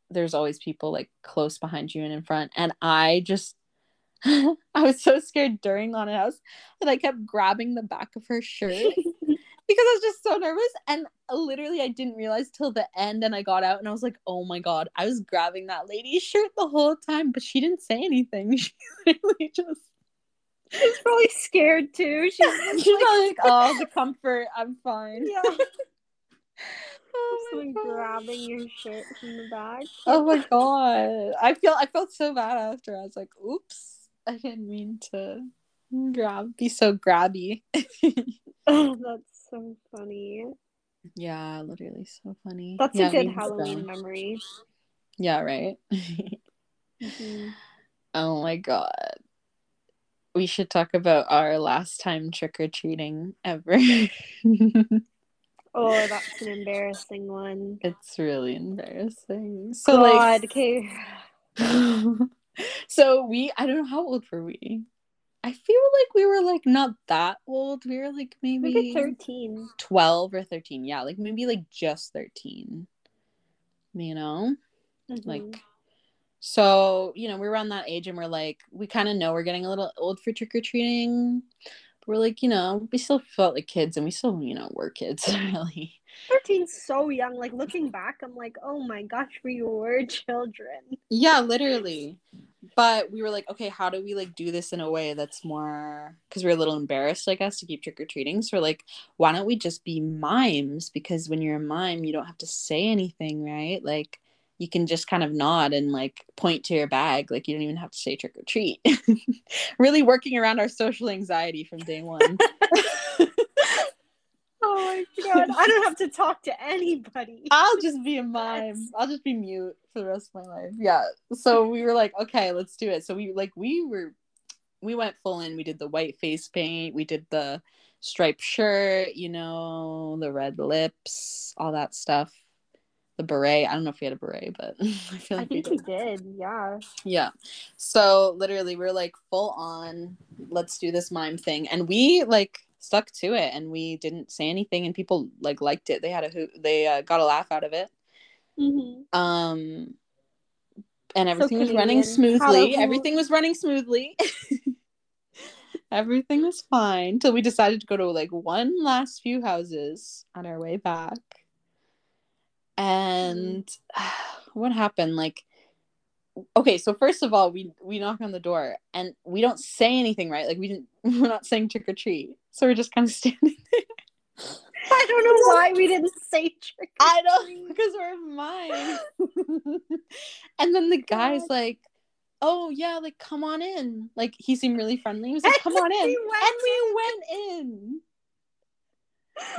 A: there's always people like close behind you and in front. And I just I was so scared during on house that I kept grabbing the back of her shirt because I was just so nervous. And literally, I didn't realize till the end. And I got out and I was like, oh my God, I was grabbing that lady's shirt the whole time, but she didn't say anything. She literally just,
B: She's probably scared too. She's
A: she's like, oh, the comfort, I'm fine.
B: yeah,
A: Oh my, God.
B: grabbing your shirt from the back.
A: oh my God. I feel, I felt so bad after. I was like, oops, I didn't mean to grab, be so grabby.
B: Oh, that's so funny.
A: yeah, literally so funny.
B: That's
A: Yeah,
B: a good Halloween
A: so.
B: memory.
A: Yeah, right.
B: Mhm.
A: Oh my god. We should talk about our last time trick or treating ever.
B: Oh, that's an embarrassing one.
A: it's really embarrassing. So
B: God,
A: like
B: okay.
A: So we I don't know how old were we? I feel like we were like not that old. We were like maybe
B: Maybe 13.
A: 12 or 13. Yeah, like maybe like just 13. You know?
B: Mhm.
A: Like so, you know, we're around that age and we're like, we kind of know we're getting a little old for trick or treating. We're like, you know, we still felt like kids and we still, you know, were kids, really.
B: 13's so young. Like looking back, I'm like, oh my gosh, we were children.
A: Yeah, literally. But we were like, okay, how do we like do this in a way that's more because we're a little embarrassed, I guess, to keep trick or treating. So we're like, why don't we just be mimes? Because when you're a mime, you don't have to say anything, right? Like you can just kind of nod and like point to your bag. Like you don't even have to say trick or treat. really working around our social anxiety from day one.
B: Oh my god. I don't have to talk to anybody.
A: I'll just be a mime. I'll just be mute for the rest of my life. Yeah. So we were like, okay, let's do it. So we like we were we went full in. We did the white face paint, we did the striped shirt, you know, the red lips, all that stuff. The beret. I don't know if we had a beret, but I feel like we
B: think we
A: did.
B: did. Yeah.
A: Yeah. So literally we're like full on, let's do this mime thing. And we like stuck to it and we didn't say anything and people like liked it. They had a hoot they uh, got a laugh out of it.
B: Mm-hmm.
A: Um and everything was running smoothly. Everything was running smoothly. everything was fine till we decided to go to like one last few houses on our way back. And what happened? Like, okay, so first of all, we we knock on the door and we don't say anything, right? Like we didn't. We're not saying trick or treat, so we're just kind of standing there.
B: I don't know why we didn't say trick.
A: I don't because we're mine. and then the guy's like, "Oh yeah, like come on in." Like he seemed really friendly. He was like, "Come on in," and we went in.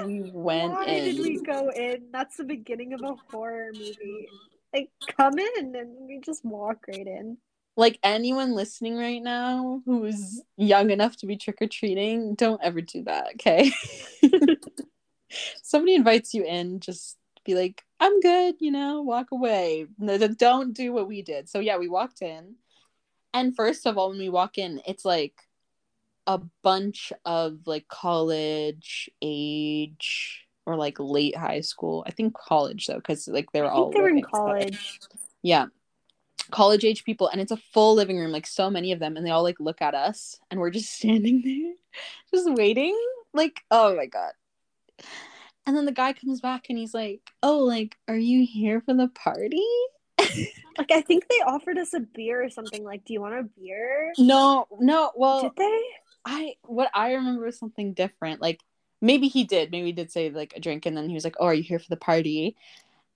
A: We went
B: why
A: in.
B: did we go in? That's the beginning of a horror movie. Like come in and we just walk right in.
A: Like anyone listening right now who's young enough to be trick or treating, don't ever do that, okay? somebody invites you in, just be like, I'm good, you know, walk away. Don't do what we did. So, yeah, we walked in. And first of all, when we walk in, it's like a bunch of like college age or like late high school. I think college though, because like they're all
B: they're in college.
A: Yeah. College age people, and it's a full living room, like so many of them, and they all like look at us, and we're just standing there, just waiting. Like, oh my god, and then the guy comes back and he's like, "Oh, like, are you here for the party?"
B: like, I think they offered us a beer or something. Like, do you want a beer?
A: No, no. Well,
B: did they?
A: I what I remember was something different. Like, maybe he did. Maybe he did say like a drink, and then he was like, "Oh, are you here for the party?"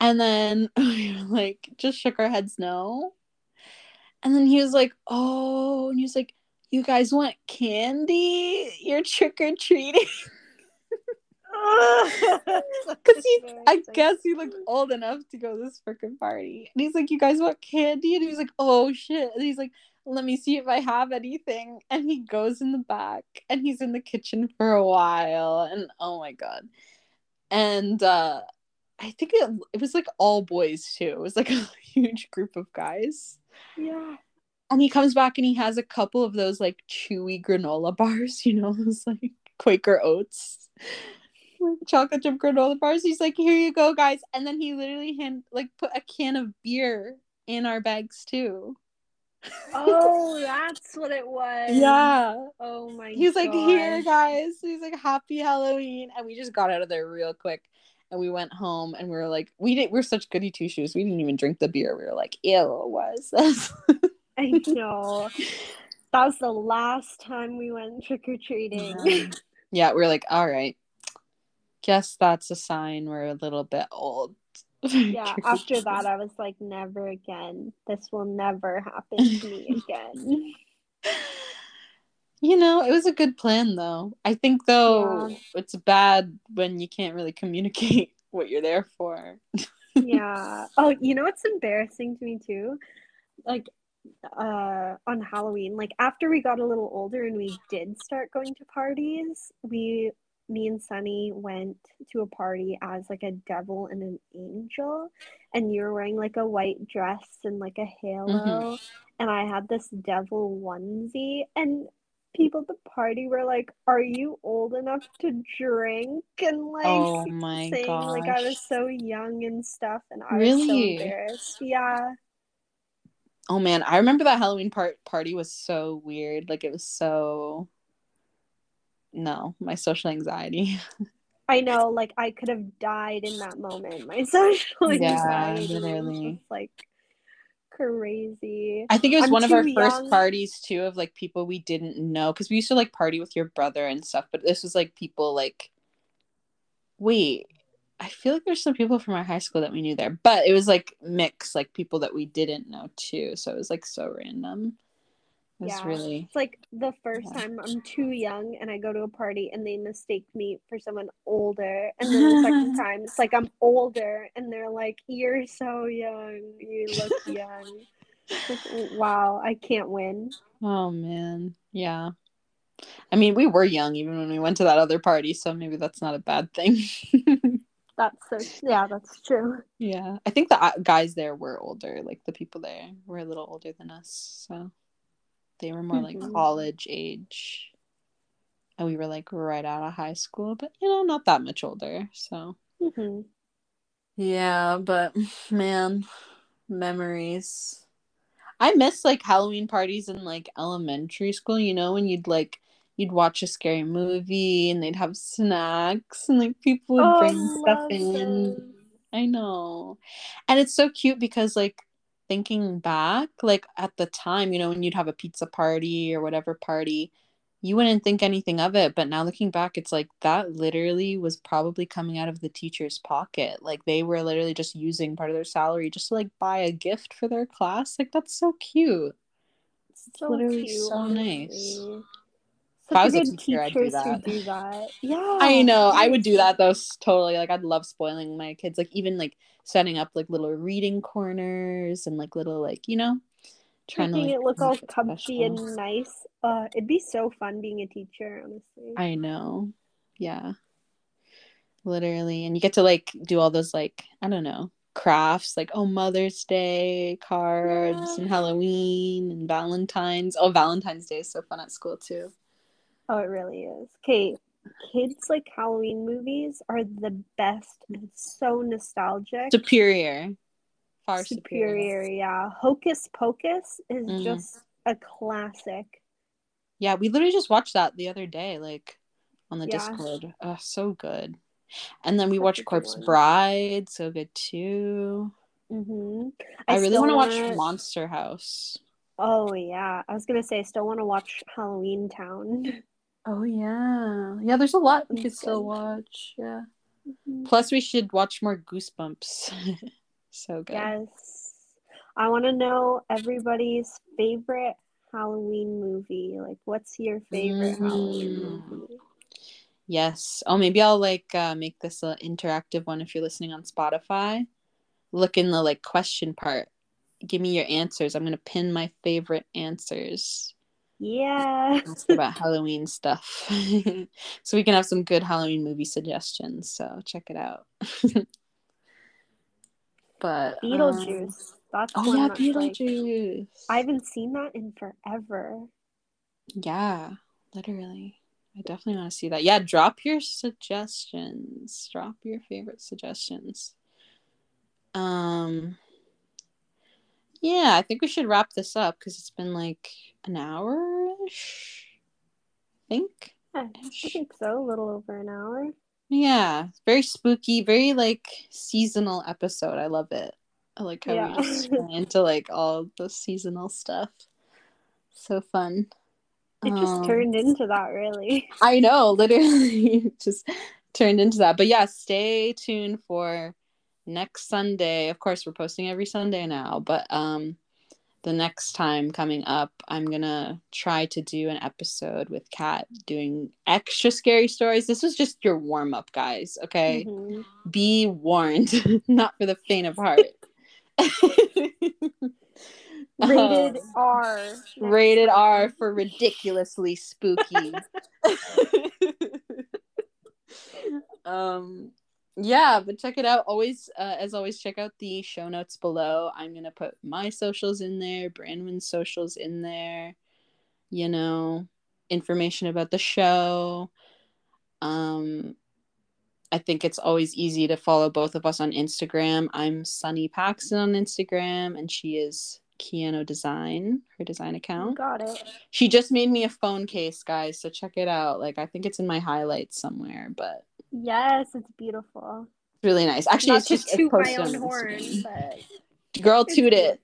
A: And then we were like, just shook our heads no. And then he was like, "Oh," and he was like, "You guys want candy? You're trick or treating." Because he, I guess he looked old enough to go to this freaking party. And he's like, You guys want candy? And he was like, Oh shit. And he's like, Let me see if I have anything. And he goes in the back and he's in the kitchen for a while. And oh my God. And uh I think it, it was like all boys too. It was like a huge group of guys.
B: Yeah.
A: And he comes back and he has a couple of those like chewy granola bars, you know, those like Quaker oats like chocolate chip granola bars. He's like, "Here you go, guys," and then he literally hand like put a can of beer in our bags too.
B: Oh, that's what it was.
A: Yeah.
B: Oh my.
A: He's like, "Here, guys." He's like, "Happy Halloween," and we just got out of there real quick. And we went home, and we were like, we did. We're such goody two shoes. We didn't even drink the beer. We were like, "Ew, what is this?"
B: I know. That was the last time we went trick or treating.
A: Yeah. yeah, we are like, all right, guess that's a sign we're a little bit old.
B: yeah, after that, I was like, never again. This will never happen to me again.
A: You know, it was a good plan though. I think though yeah. it's bad when you can't really communicate what you're there for.
B: yeah. Oh, you know what's embarrassing to me too? Like uh on Halloween, like after we got a little older and we did start going to parties, we me and Sunny went to a party as like a devil and an angel, and you were wearing like a white dress and like a halo, mm-hmm. and I had this devil onesie, and people at the party were like, "Are you old enough to drink?" and like
A: oh my
B: saying
A: gosh.
B: like I was so young and stuff, and I
A: really?
B: was so embarrassed. Yeah.
A: Oh man, I remember that Halloween part party was so weird. Like it was so no, my social anxiety.
B: I know, like I could have died in that moment. My social
A: yeah,
B: anxiety
A: literally.
B: like crazy.
A: I think it was
B: I'm
A: one of our
B: too
A: first parties too of like people we didn't know because we used to like party with your brother and stuff, but this was like people like wait, I feel like there's some people from our high school that we knew there, but it was like mix, like people that we didn't know too. So it was like so random. It was
B: Yeah.
A: really
B: It's like the first
A: Yeah.
B: time I'm too young and I go to a party and they mistake me for someone older. And then the second time it's like I'm older and they're like, You're so young. You look young. Like, wow, I can't win.
A: Oh man. Yeah. I mean, we were young even when we went to that other party, so maybe that's not a bad thing.
B: That's so yeah, that's true.
A: yeah. I think the uh, guys there were older, like the people there were a little older than us, so they were more like
B: Mhm.
A: college age. And we were like right out of high school, but you know, not that much older. So,
B: hmm
A: yeah, but man, memories. I miss like Halloween parties in like elementary school, you know, when you'd like you'd watch a scary movie and they'd have snacks and like people would
B: Oh,
A: bring stuff in.
B: those.
A: I know. And it's so cute because like thinking back, like at the time, you know, when you'd have a pizza party or whatever party, you wouldn't think anything of it. But now looking back, it's like that literally was probably coming out of the teacher's pocket. Like they were literally just using part of their salary just to like buy a gift for their class. Like that's so cute. It's
B: So
A: literally
B: cute,
A: so nice.
B: honestly.
A: If I
B: Such
A: was a
B: good
A: teacher, I'd do that.
B: do that. Yeah.
A: I know. I would do that though. Totally. Like I'd love spoiling my kids. Like even like setting up like little reading corners and like little like you know, trying
B: Making
A: to like
B: it look all comfy and nice. Uh, it'd be so fun being a teacher, honestly.
A: I know. Yeah. Literally, and you get to like do all those like I don't know crafts like oh Mother's Day cards and Halloween and Valentine's. Oh, Valentine's Day is so fun at school too.
B: Oh, it really is. Okay, kids like Halloween movies are the best. It's so nostalgic.
A: Superior, far
B: Superior, yeah. Hocus Pocus is
A: Mhm.
B: just a classic.
A: Yeah, we literally just watched that the other day, like on the
B: Yeah.
A: Discord. Oh, so good. And then we
B: a
A: watched Corpse
B: one.
A: Bride, so good too.
B: hmm
A: I, really want to watch
B: wanna-
A: Monster House.
B: Oh yeah, I was gonna say I still want to watch Halloween Town.
A: Oh yeah, yeah. There's a lot we
B: It's
A: could still watch. Yeah.
B: Mhm.
A: Plus, we should watch more Goosebumps. so good.
B: Yes, I want to know everybody's favorite Halloween movie. Like, what's your favorite Halloween
A: Mm.
B: movie?
A: Yes. Oh, maybe I'll like uh, make this an interactive one if you're listening on Spotify. Look in the like question part. Give me your answers. I'm gonna pin my favorite answers.
B: Yeah.
A: Ask about Halloween stuff, so we can have some good Halloween movie suggestions. So check it out. but um,
B: Beetlejuice. That's
A: oh yeah,
B: that's, like-
A: Beetlejuice.
B: I haven't seen that in forever.
A: Yeah, literally. I definitely want to see that. Yeah, drop your suggestions. Drop your favorite suggestions. Um Yeah, I think we should wrap this up cuz it's been like an hour-ish. I think.
B: Yeah, I think so. A little over an hour.
A: Yeah, very spooky, very like seasonal episode. I love it. I like how
B: Yeah.
A: we just went into like all the seasonal stuff. So fun.
B: It just
A: Um,
B: turned into that, really.
A: I know, literally just turned into that. But yeah, stay tuned for next Sunday. Of course, we're posting every Sunday now, but um the next time coming up, I'm gonna try to do an episode with Kat doing extra scary stories. This was just your warm up, guys. Okay,
B: Mhm.
A: be warned, not for the faint of heart.
B: Rated
A: Um,
B: R.
A: rated. R for ridiculously spooky. um yeah, but check it out. Always uh, as always check out the show notes below. I'm going to put my socials in there, Branwen's socials in there. You know, information about the show. Um I think it's always easy to follow both of us on Instagram. I'm Sunny Paxton on Instagram and she is Quiano Design, her design account.
B: Got it.
A: She just made me a phone case, guys, so check it out. Like I think it's in my highlights somewhere, but
B: Yes, it's beautiful.
A: it's really nice. Actually,
B: Not
A: it's just
B: toot my own horn, but
A: Girl, toot it,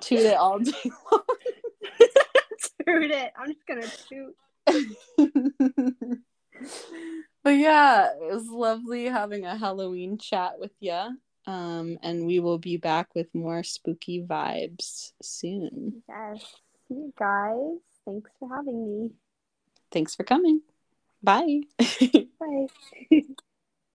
A: toot it all day
B: toot it. I'm just gonna toot.
A: long. but yeah, it was lovely having a Halloween chat with you. Um, and we will be back with more spooky vibes soon.
B: Yes. See you guys. Thanks for having me.
A: Thanks for coming. Bye.
B: Bye.